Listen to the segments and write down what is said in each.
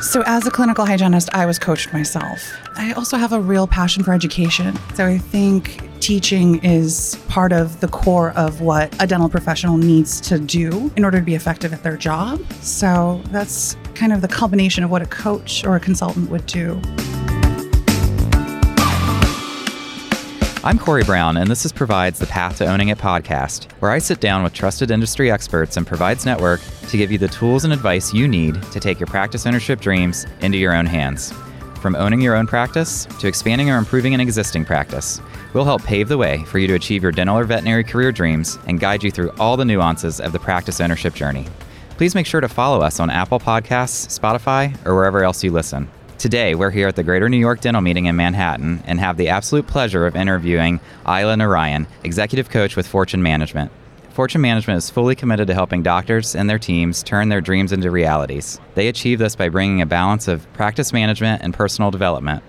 So, as a clinical hygienist, I was coached myself. I also have a real passion for education. So, I think teaching is part of the core of what a dental professional needs to do in order to be effective at their job. So, that's kind of the combination of what a coach or a consultant would do. I'm Corey Brown, and this is Provides the Path to Owning It podcast, where I sit down with trusted industry experts and Provides Network to give you the tools and advice you need to take your practice ownership dreams into your own hands. From owning your own practice to expanding or improving an existing practice, we'll help pave the way for you to achieve your dental or veterinary career dreams and guide you through all the nuances of the practice ownership journey. Please make sure to follow us on Apple Podcasts, Spotify, or wherever else you listen. Today, we're here at the Greater New York Dental Meeting in Manhattan and have the absolute pleasure of interviewing Ayla Narayan, Executive Coach with Fortune Management. Fortune Management is fully committed to helping doctors and their teams turn their dreams into realities. They achieve this by bringing a balance of practice management and personal development.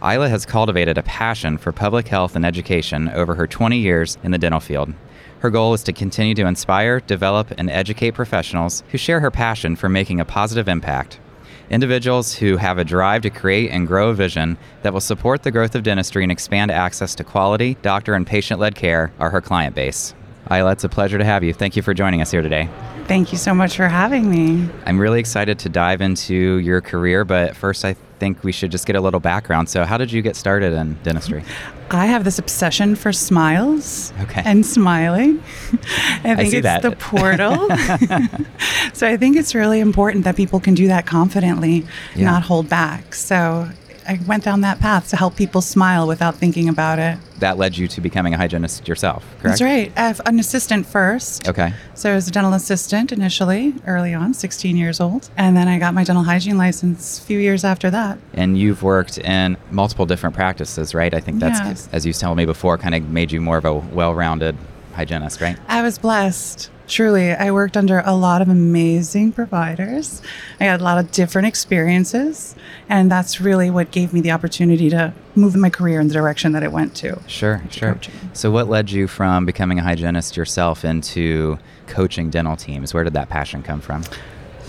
Ayla has cultivated a passion for public health and education over her 20 years in the dental field. Her goal is to continue to inspire, develop, and educate professionals who share her passion for making a positive impact. Individuals who have a drive to create and grow a vision that will support the growth of dentistry and expand access to quality, doctor, and patient led care are her client base. Ayla, it's a pleasure to have you. Thank you for joining us here today. Thank you so much for having me. I'm really excited to dive into your career, but first, I think we should just get a little background. So, how did you get started in dentistry? I have this obsession for smiles okay. and smiling. I think I it's that. the portal. so I think it's really important that people can do that confidently, Yeah. not hold back. So I went down that path to help people smile without thinking about it. That led you to becoming a hygienist yourself, correct? That's right. I an assistant first. Okay. So I was a dental assistant initially, early on, 16 years old. And then I got my dental hygiene license a few years after that. And you've worked in multiple different practices, right? I think that's, Yes. as you told me before, kind of made you more of a well rounded hygienist, right? I was blessed. Truly, I worked under a lot of amazing providers. I had a lot of different experiences, and that's really what gave me the opportunity to move my career in the direction that it went to. Sure, sure. coaching. So, what led you from becoming a hygienist yourself into coaching dental teams? Where did that passion come from?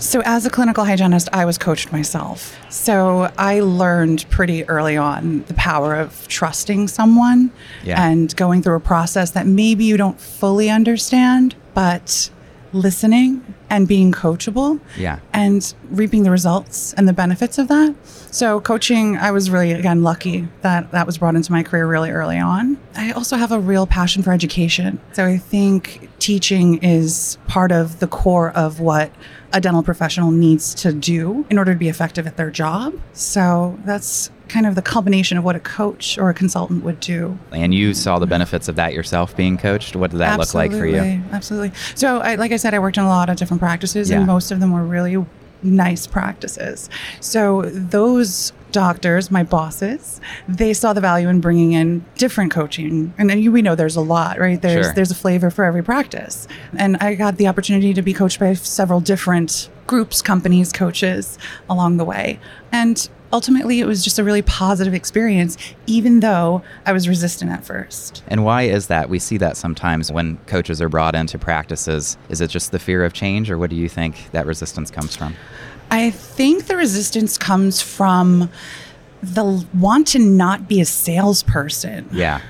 So, as a clinical hygienist, I was coached myself. So, I learned pretty early on the power of trusting someone Yeah. and going through a process that maybe you don't fully understand, but listening and being coachable Yeah. and reaping the results and the benefits of that. So, coaching, I was really, again, lucky that that was brought into my career really early on. I also have a real passion for education. So, I think teaching is part of the core of what a dental professional needs to do in order to be effective at their job. So, that's kind of the combination of what a coach or a consultant would do. And you saw the benefits of that yourself being coached. What did that look like for you? Absolutely, Absolutely. So, I, like I said, I worked in a lot of different practices, Yeah. and most of them were really nice practices. So, those doctors, my bosses, they saw the value in bringing in different coaching, and then you, we know there's a lot, right? There's Sure. there's a flavor for every practice, and I got the opportunity to be coached by several different groups, companies, coaches along the way, and. Ultimately, it was just a really positive experience, even though I was resistant at first. And why is that? We see that sometimes when coaches are brought into practices. Is it just the fear of change, or what do you think that resistance comes from? I think the resistance comes from the want to not be a salesperson. Yeah.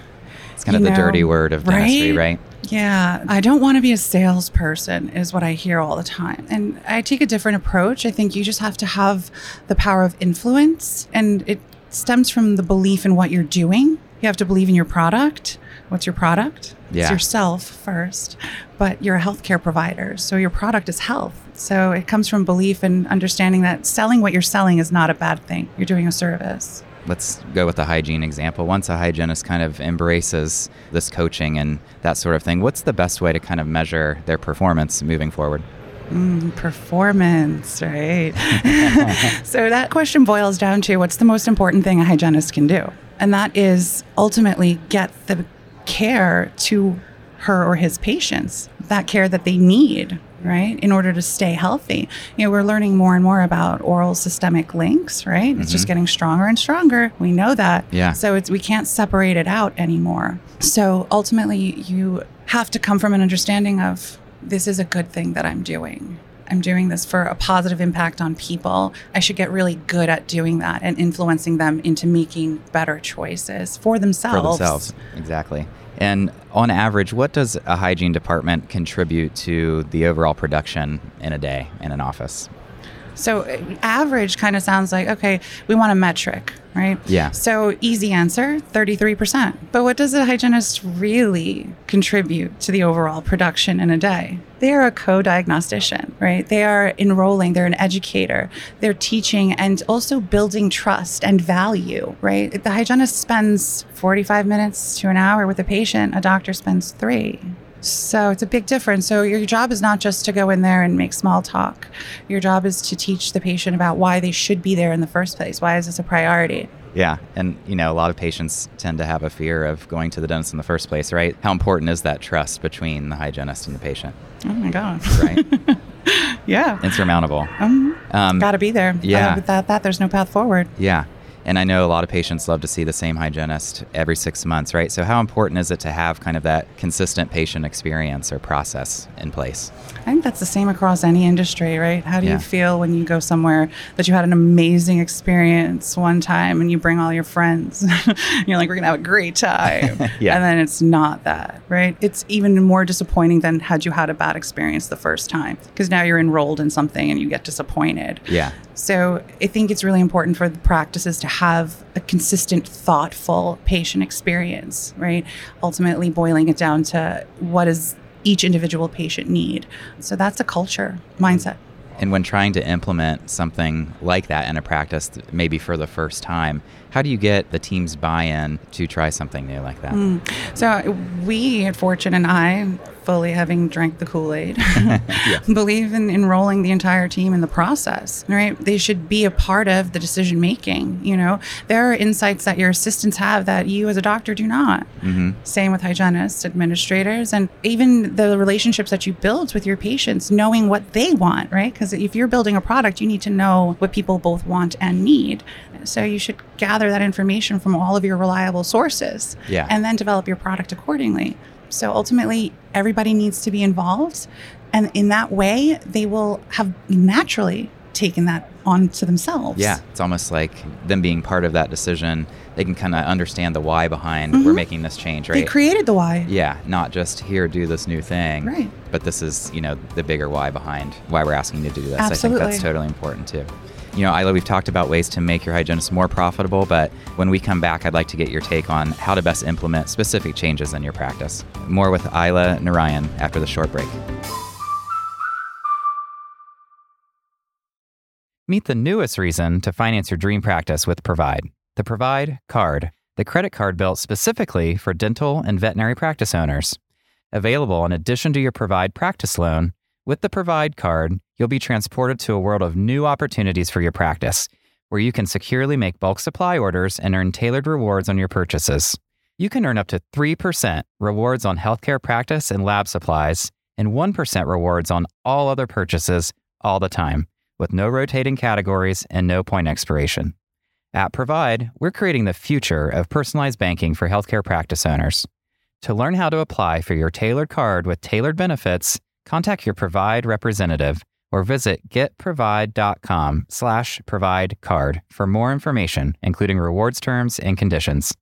It's kind You of the know, dirty word of dentistry, right? Yeah, I don't want to be a salesperson, is what I hear all the time. And I take a different approach. I think you just have to have the power of influence, and it stems from the belief in what you're doing. You have to believe in your product. What's your product? Yeah. It's yourself first, but you're a healthcare provider. So your product is health. So it comes from belief and understanding that selling what you're selling is not a bad thing. You're doing a service. Let's go with the hygiene example. Once a hygienist kind of embraces this coaching and that sort of thing, what's the best way to kind of measure their performance moving forward? Mm, performance, right? so that question boils down to what's the most important thing a hygienist can do? And that is ultimately get the care to her or his patients, that care that they need, right? In order to stay healthy. You know, we're learning more and more about oral systemic links, right? It's just mm-hmm. getting stronger and stronger. We know that. Yeah. So it's we can't separate it out anymore. So ultimately you have to come from an understanding of this is a good thing that I'm doing. I'm doing this for a positive impact on people. I should get really good at doing that and influencing them into making better choices for themselves. For themselves, exactly. And on average, what does a hygiene department contribute to the overall production in a day in an office? So average kind of sounds like okay, we want a metric, right? Yeah. So easy answer, 33%. But what does a hygienist really contribute to the overall production in a day? They are a co-diagnostician, right? They are enrolling, they're an educator, they're teaching and also building trust and value, right? The hygienist spends 45 minutes to an hour with a patient, a doctor spends 3. So it's a big difference. So your job is not just to go in there and make small talk. Your job is to teach the patient about why they should be there in the first place. Why is this a priority? Yeah, and you know, a lot of patients tend to have a fear of going to the dentist in the first place, right? How important is that trust between the hygienist and the patient? Oh my god. Right. yeah. Insurmountable. Um, um, Got to be there. Yeah. Without that, there's no path forward. Yeah. And I know a lot of patients love to see the same hygienist every six months, right? So, how important is it to have kind of that consistent patient experience or process in place? I think that's the same across any industry, right? How do Yeah. you feel when you go somewhere that you had an amazing experience one time and you bring all your friends? You're like, we're going to have a great time. Yeah. And then it's not that, right? It's even more disappointing than had you had a bad experience the first time because now you're enrolled in something and you get disappointed. Yeah. So I think it's really important for the practices to have a consistent, thoughtful patient experience, right? Ultimately, boiling it down to what does each individual patient need. So that's a culture mindset. And when trying to implement something like that in a practice, maybe for the first time, how do you get the team's buy in to try something new like that? Mm. So we at Fortune and I, fully having drank the Kool-Aid, believe in enrolling the entire team in the process, right? They should be a part of the decision making. You know, there are insights that your assistants have that you as a doctor do not. hmm Same with hygienists, administrators, and even the relationships that you build with your patients, knowing what they want, right? Because if you're building a product, you need to know what people both want and need. So you should gather that information from all of your reliable sources Yeah. and then develop your product accordingly. So ultimately, everybody needs to be involved. And in that way, they will have naturally taken that on to themselves. Yeah, it's almost like them being part of that decision. They can kind of understand the why behind we're making this change, Mm-hmm. They right? created the why. yeah, not just here, do this new thing. Right. But this is, you know, the bigger why behind why we're asking you to do this. I think Absolutely. that's totally important too. You know, Ayla, we've talked about ways to make your hygienist more profitable, but when we come back, I'd like to get your take on how to best implement specific changes in your practice. More with Ayla Narayan after the short break. Meet the newest reason to finance your dream practice with Provide, the Provide Card, the credit card built specifically for dental and veterinary practice owners. Available in addition to your Provide practice loan, with the Provide Card, you'll be transported to a world of new opportunities for your practice, where you can securely make bulk supply orders and earn tailored rewards on your purchases. You can earn up to 3% rewards on healthcare practice and lab supplies, and 1% rewards on all other purchases all the time with no rotating categories and no point expiration. At Provide, we're creating the future of personalized banking for healthcare practice owners. To learn how to apply for your tailored card with tailored benefits, contact your Provide representative or visit getprovide.com slash provide card for more information, including rewards terms and conditions.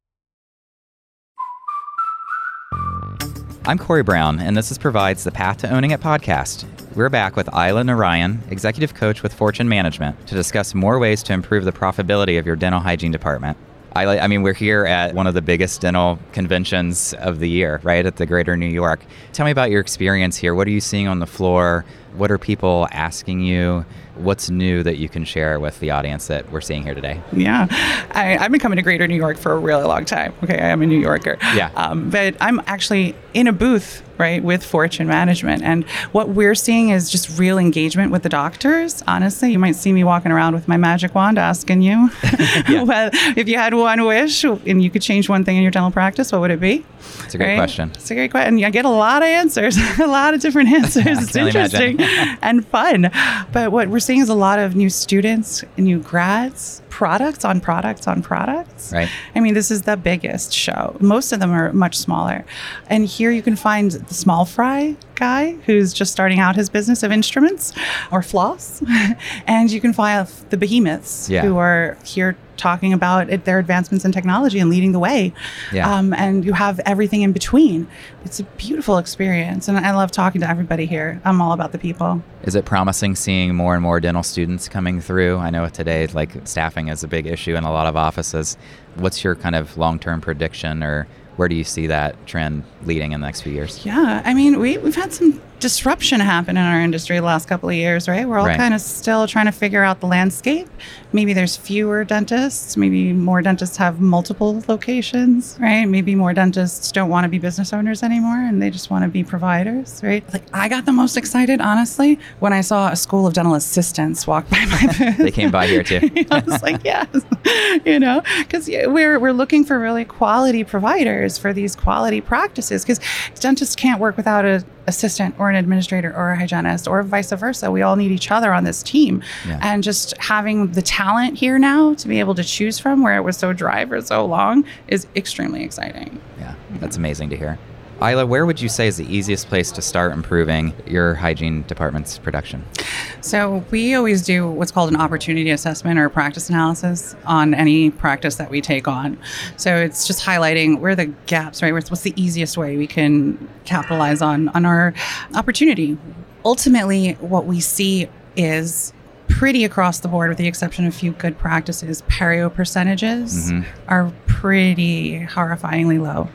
I'm Corey Brown, and this is Provide's The Path to Owning It podcast. We're back with Ayla Narayan, executive coach with Fortune Management, to discuss more ways to improve the profitability of your dental hygiene department. Ayla, I mean, we're here at one of the biggest dental conventions of the year, right, at the Greater New York. Tell me about your experience here. What are you seeing on the floor? What are people asking you? What's new that you can share with the audience that we're seeing here today? Yeah, I, I've been coming to Greater New York for a really long time. Okay, I am a New Yorker. Yeah. Um, but I'm actually in a booth, right, with Fortune Management. And what we're seeing is just real engagement with the doctors. Honestly, you might see me walking around with my magic wand asking you, well, if you had one wish and you could change one thing in your dental practice, what would it be? It's a great question. It's a great question. I get a lot of answers, a lot of different answers. It's can only imagine. interesting and fun. But what we're seeing is a lot of new students, new grads, products on products on products. Right. I mean, this is the biggest show. Most of them are much smaller. And here you can find the small fry guy who's just starting out his business of instruments or floss. and you can file the behemoths Yeah. who are here talking about it, their advancements in technology and leading the way. Yeah. Um, and you have everything in between. It's a beautiful experience. And I love talking to everybody here. I'm all about the people. Is it promising seeing more and more dental students coming through? I know today, like staffing is a big issue in a lot of offices. What's your kind of long term prediction, or where do you see that trend leading in the next few years? Yeah, I mean, we, we've had some disruption happened in our industry the last couple of years, right? We're all Right. kind of still trying to figure out the landscape. Maybe there's fewer dentists. Maybe more dentists have multiple locations, right? Maybe more dentists don't want to be business owners anymore and they just want to be providers, right? Like, I got the most excited, honestly, when I saw a school of dental assistants walk by my booth. They came by here too. I was like, yes, you know, because we're we're looking for really quality providers for these quality practices. Because dentists can't work without an assistant or an administrator or a hygienist or vice versa. We all need each other on this team, Yeah. and just having the talent here now to be able to choose from, where it was so dry for so long, is extremely exciting. Yeah, that's amazing to hear. Ayla, where would you say is the easiest place to start improving your hygiene department's production? So we always do what's called an opportunity assessment or practice analysis on any practice that we take on. So it's just highlighting where the gaps, right? What's what's the easiest way we can capitalize on on our opportunity. Ultimately, what we see is pretty across the board with the exception of a few good practices perio percentages Mhm. are pretty horrifyingly low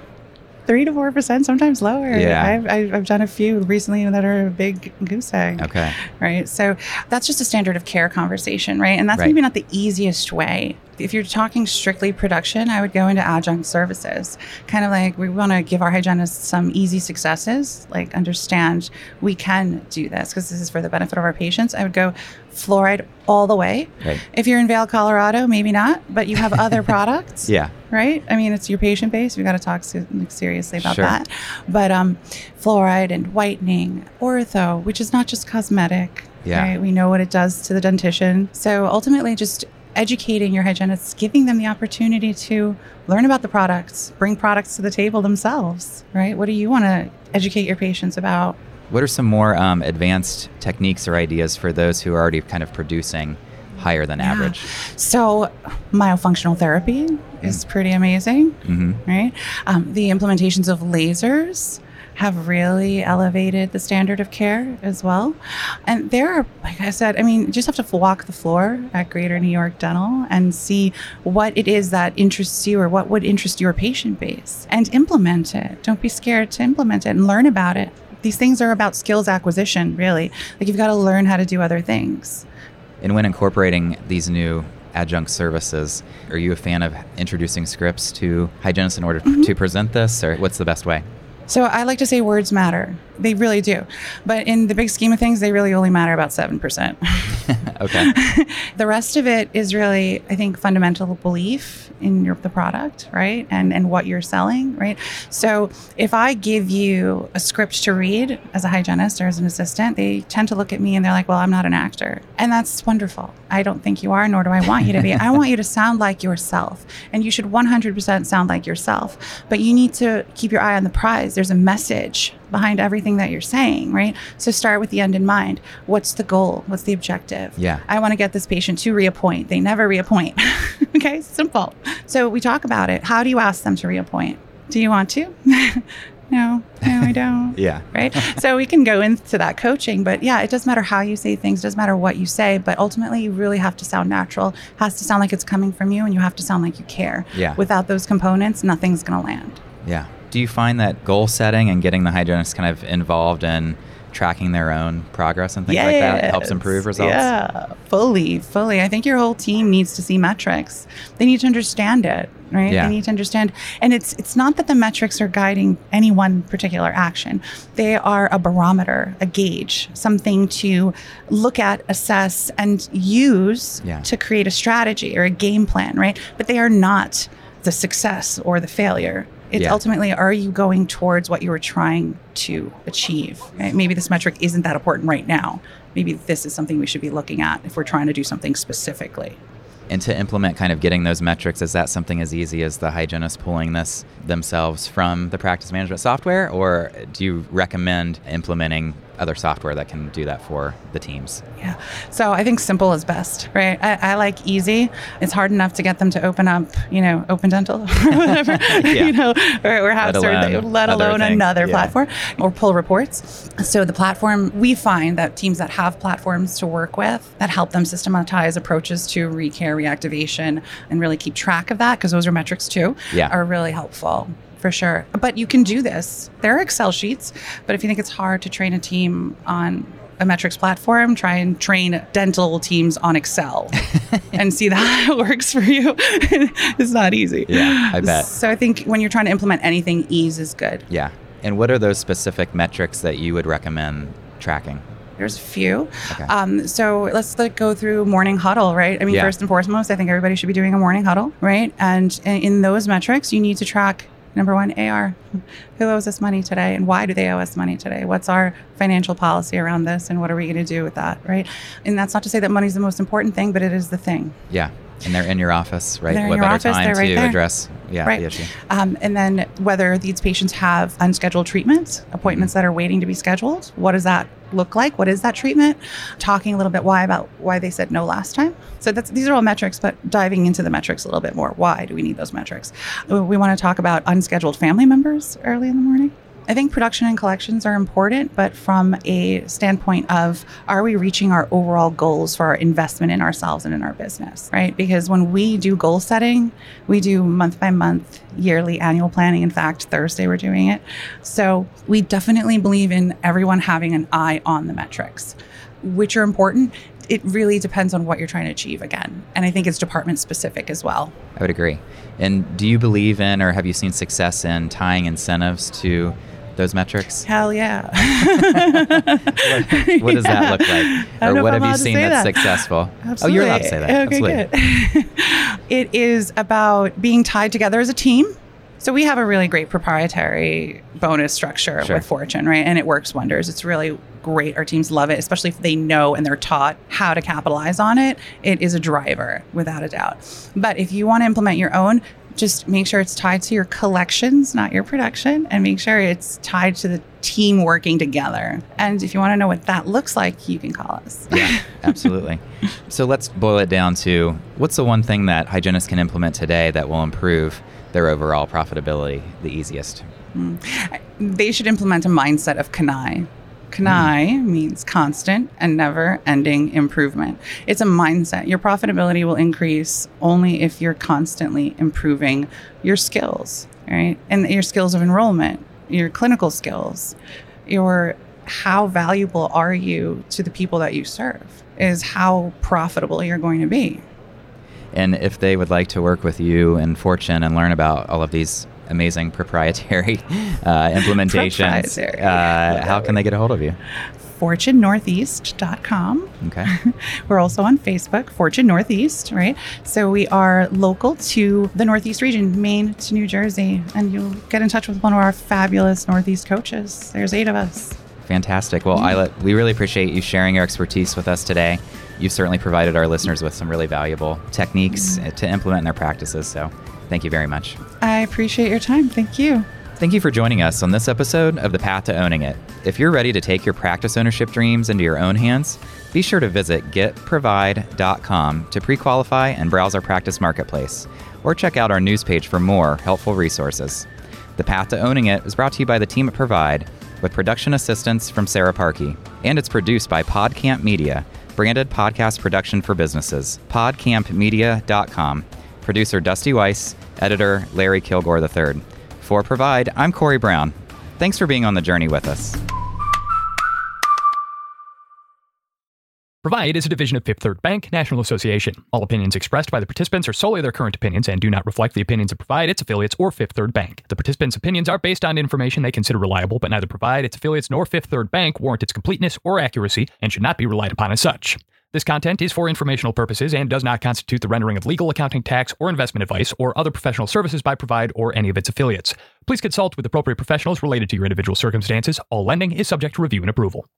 three to four percent sometimes lower Yeah. I've, I've, I've done a few recently that are a big goose egg Okay. right? So that's just a standard of care conversation, right? And that's Right. maybe not the easiest way. If you're talking strictly production, I would go into adjunct services. Kind of like we want to give our hygienists some easy successes, like understand we can do this because this is for the benefit of our patients. I would go fluoride all the way. Right. If you're in Vail, Colorado, maybe not, but you have other products Yeah. right? I mean, it's your patient base. We got to talk like, seriously about Sure. that. But um, fluoride and whitening, ortho, which is not just cosmetic. Yeah. Right? We know what it does to the dentition. So ultimately, just educating your hygienists, giving them the opportunity to learn about the products, bring products to the table themselves. Right? What do you want to educate your patients about? What are some more um, advanced techniques or ideas for those who are already kind of producing higher than Yeah. average? So, myofunctional therapy is pretty amazing. hmm right? Um, the implementations of lasers have really elevated the standard of care as well. And there are, like I said, I mean, you just have to walk the floor at Greater New York Dental and see what it is that interests you or what would interest your patient base and implement it. Don't be scared to implement it and learn about it. These things are about skills acquisition, really. Like you've got to learn how to do other things. And when incorporating these new adjunct services, are you a fan of introducing scripts to hygienists in order Mm-hmm. to present this, or what's the best way? So I like to say words matter. They really do. But in the big scheme of things, they really only matter about 7%. okay. the rest of it is really, I think, fundamental belief in your, the product, right? And and what you're selling, right? So if I give you a script to read as a hygienist or as an assistant, they tend to look at me and they're like, "Well, I'm not an actor," and that's wonderful. I don't think you are, nor do I want you to be. I want you to sound like yourself, and you should 100% sound like yourself. But you need to keep your eye on the prize. There's a message behind everything that you're saying, right? So start with the end in mind. What's the goal? What's the objective? Yeah. I want to get this patient to reappoint. They never reappoint. okay, simple. So we talk about it. How do you ask them to reappoint? Do you want to? no, no, I don't. Yeah. Right. So we can go into that coaching, but yeah, it doesn't matter how you say things, it doesn't matter what you say, but ultimately you really have to sound natural. It has to sound like it's coming from you and you have to sound like you care. Yeah. Without those components, nothing's going to land. Yeah. Do you find that goal setting and getting the hygienists kind of involved in tracking their own progress and things like that helps improve results? Yeah, fully, fully. I think your whole team needs to see metrics. They need to understand it, right? Yeah. They need to understand, and it's it's not that the metrics are guiding any one particular action. They are a barometer, a gauge, something to look at, assess, and use Yeah. to create a strategy or a game plan, right? But they are not the success or the failure. It's Yeah. ultimately, are you going towards what you were trying to achieve? Right? Maybe this metric isn't that important right now. Maybe this is something we should be looking at if we're trying to do something specifically. And to implement kind of getting those metrics, is that something as easy as the hygienist pulling this themselves from the practice management software? Or do you recommend implementing other software that can do that for the teams? Yeah. So I think simple is best, right? I, I like easy. It's hard enough to get them to open up, you know, Open Dental or whatever, Yeah. you know, or, or have Let alone let alone another Yeah. platform or pull reports. So the platform, we find that teams that have platforms to work with that help them systematize approaches to recare, reactivation, and really keep track of that, because those are metrics too, Yeah. are really helpful for sure. But you can do this. There are Excel sheets, but if you think it's hard to train a team on a metrics platform, try and train dental teams on Excel and see that it works for you. it's not easy. Yeah, I bet. So I think when you're trying to implement anything, ease is good. Yeah. And what are those specific metrics that you would recommend tracking? There's a few. Okay. Um, so let's like go through morning huddle, right? I mean, Yeah. first and foremost, I think everybody should be doing a morning huddle, right? And in those metrics, you need to track number one, AR. Who owes us money today, and why do they owe us money today? What's our financial policy around this, and what are we going to do with that, right? And that's not to say that money's the most important thing, but it is the thing. Yeah. And they're in your office, right? They're in what your better office, time right to there. address yeah, right. the issue? Um, and then whether these patients have unscheduled treatments, appointments that are waiting to be scheduled. What does that look like? What is that treatment? Talking a little bit why about why they said no last time. So that's these are all metrics, but diving into the metrics a little bit more. Why do we need those metrics? We want to talk about unscheduled family members early in the morning. I think production and collections are important, but from a standpoint of are we reaching our overall goals for our investment in ourselves and in our business, right? Because when we do goal setting, we do month by month, yearly, annual planning. In fact, Thursday we're doing it. So we definitely believe in everyone having an eye on the metrics, which are important. It really depends on what you're trying to achieve again. And I think it's department specific as well. I would agree. And do you believe in or have you seen success in tying incentives to those metrics? Hell yeah. What does that look like? Or what have you seen that's that. successful? Absolutely. Oh, you're allowed to say that. Okay, Absolutely. good. it is about being tied together as a team. So we have a really great proprietary bonus structure Sure. with Fortune, right? And it works wonders. It's really great. Our teams love it, especially if they know and they're taught how to capitalize on it. It is a driver, without a doubt. But if you want to implement your own, just make sure it's tied to your collections, not your production, and make sure it's tied to the team working together. And if you want to know what that looks like, you can call us. Yeah, absolutely. So let's boil it down to what's the one thing that hygienists can implement today that will improve their overall profitability the easiest? Mm. they should implement a mindset of CANI. CANI means constant and never ending improvement. It's a mindset. Your profitability will increase only if you're constantly improving your skills, right? And your skills of enrollment, your clinical skills, your how valuable are you to the people that you serve is how profitable you're going to be. And if they would like to work with you and Fortune and learn about all of these amazing proprietary uh, implementations, Proprietary. uh, how can they get a hold of you? FortuneNortheast.com. Okay. We're also on Facebook, Fortune Northeast, right? So we are local to the Northeast region, Maine to New Jersey. And you'll get in touch with one of our fabulous Northeast coaches. There's eight of us. Fantastic. Well, Ayla, we really appreciate you sharing your expertise with us today. You've certainly provided our listeners with some really valuable techniques uh, to implement in their practices. So thank you very much. I appreciate your time. Thank you. Thank you for joining us on this episode of The Path to Owning It. If you're ready to take your practice ownership dreams into your own hands, be sure to visit getprovide.com to pre qualify and browse our practice marketplace, or check out our news page for more helpful resources. The Path to Owning It is brought to you by the team at Provide, with production assistance from Sarah Parkey, and it's produced by PodCamp Media, branded podcast production for businesses. PodCampMedia.com. Producer Dusty Weiss, editor Larry Kilgore III. For Provide, I'm Corey Brown. Thanks for being on the journey with us. Provide is a division of Fifth Third Bank National Association. All opinions expressed by the participants are solely their current opinions and do not reflect the opinions of Provide, its affiliates, or Fifth Third Bank. The participants' opinions are based on information they consider reliable, but neither Provide, its affiliates, nor Fifth Third Bank warrant its completeness or accuracy and should not be relied upon as such. This content is for informational purposes and does not constitute the rendering of legal, accounting, tax, or investment advice or other professional services by Provide or any of its affiliates. Please consult with appropriate professionals related to your individual circumstances. All lending is subject to review and approval.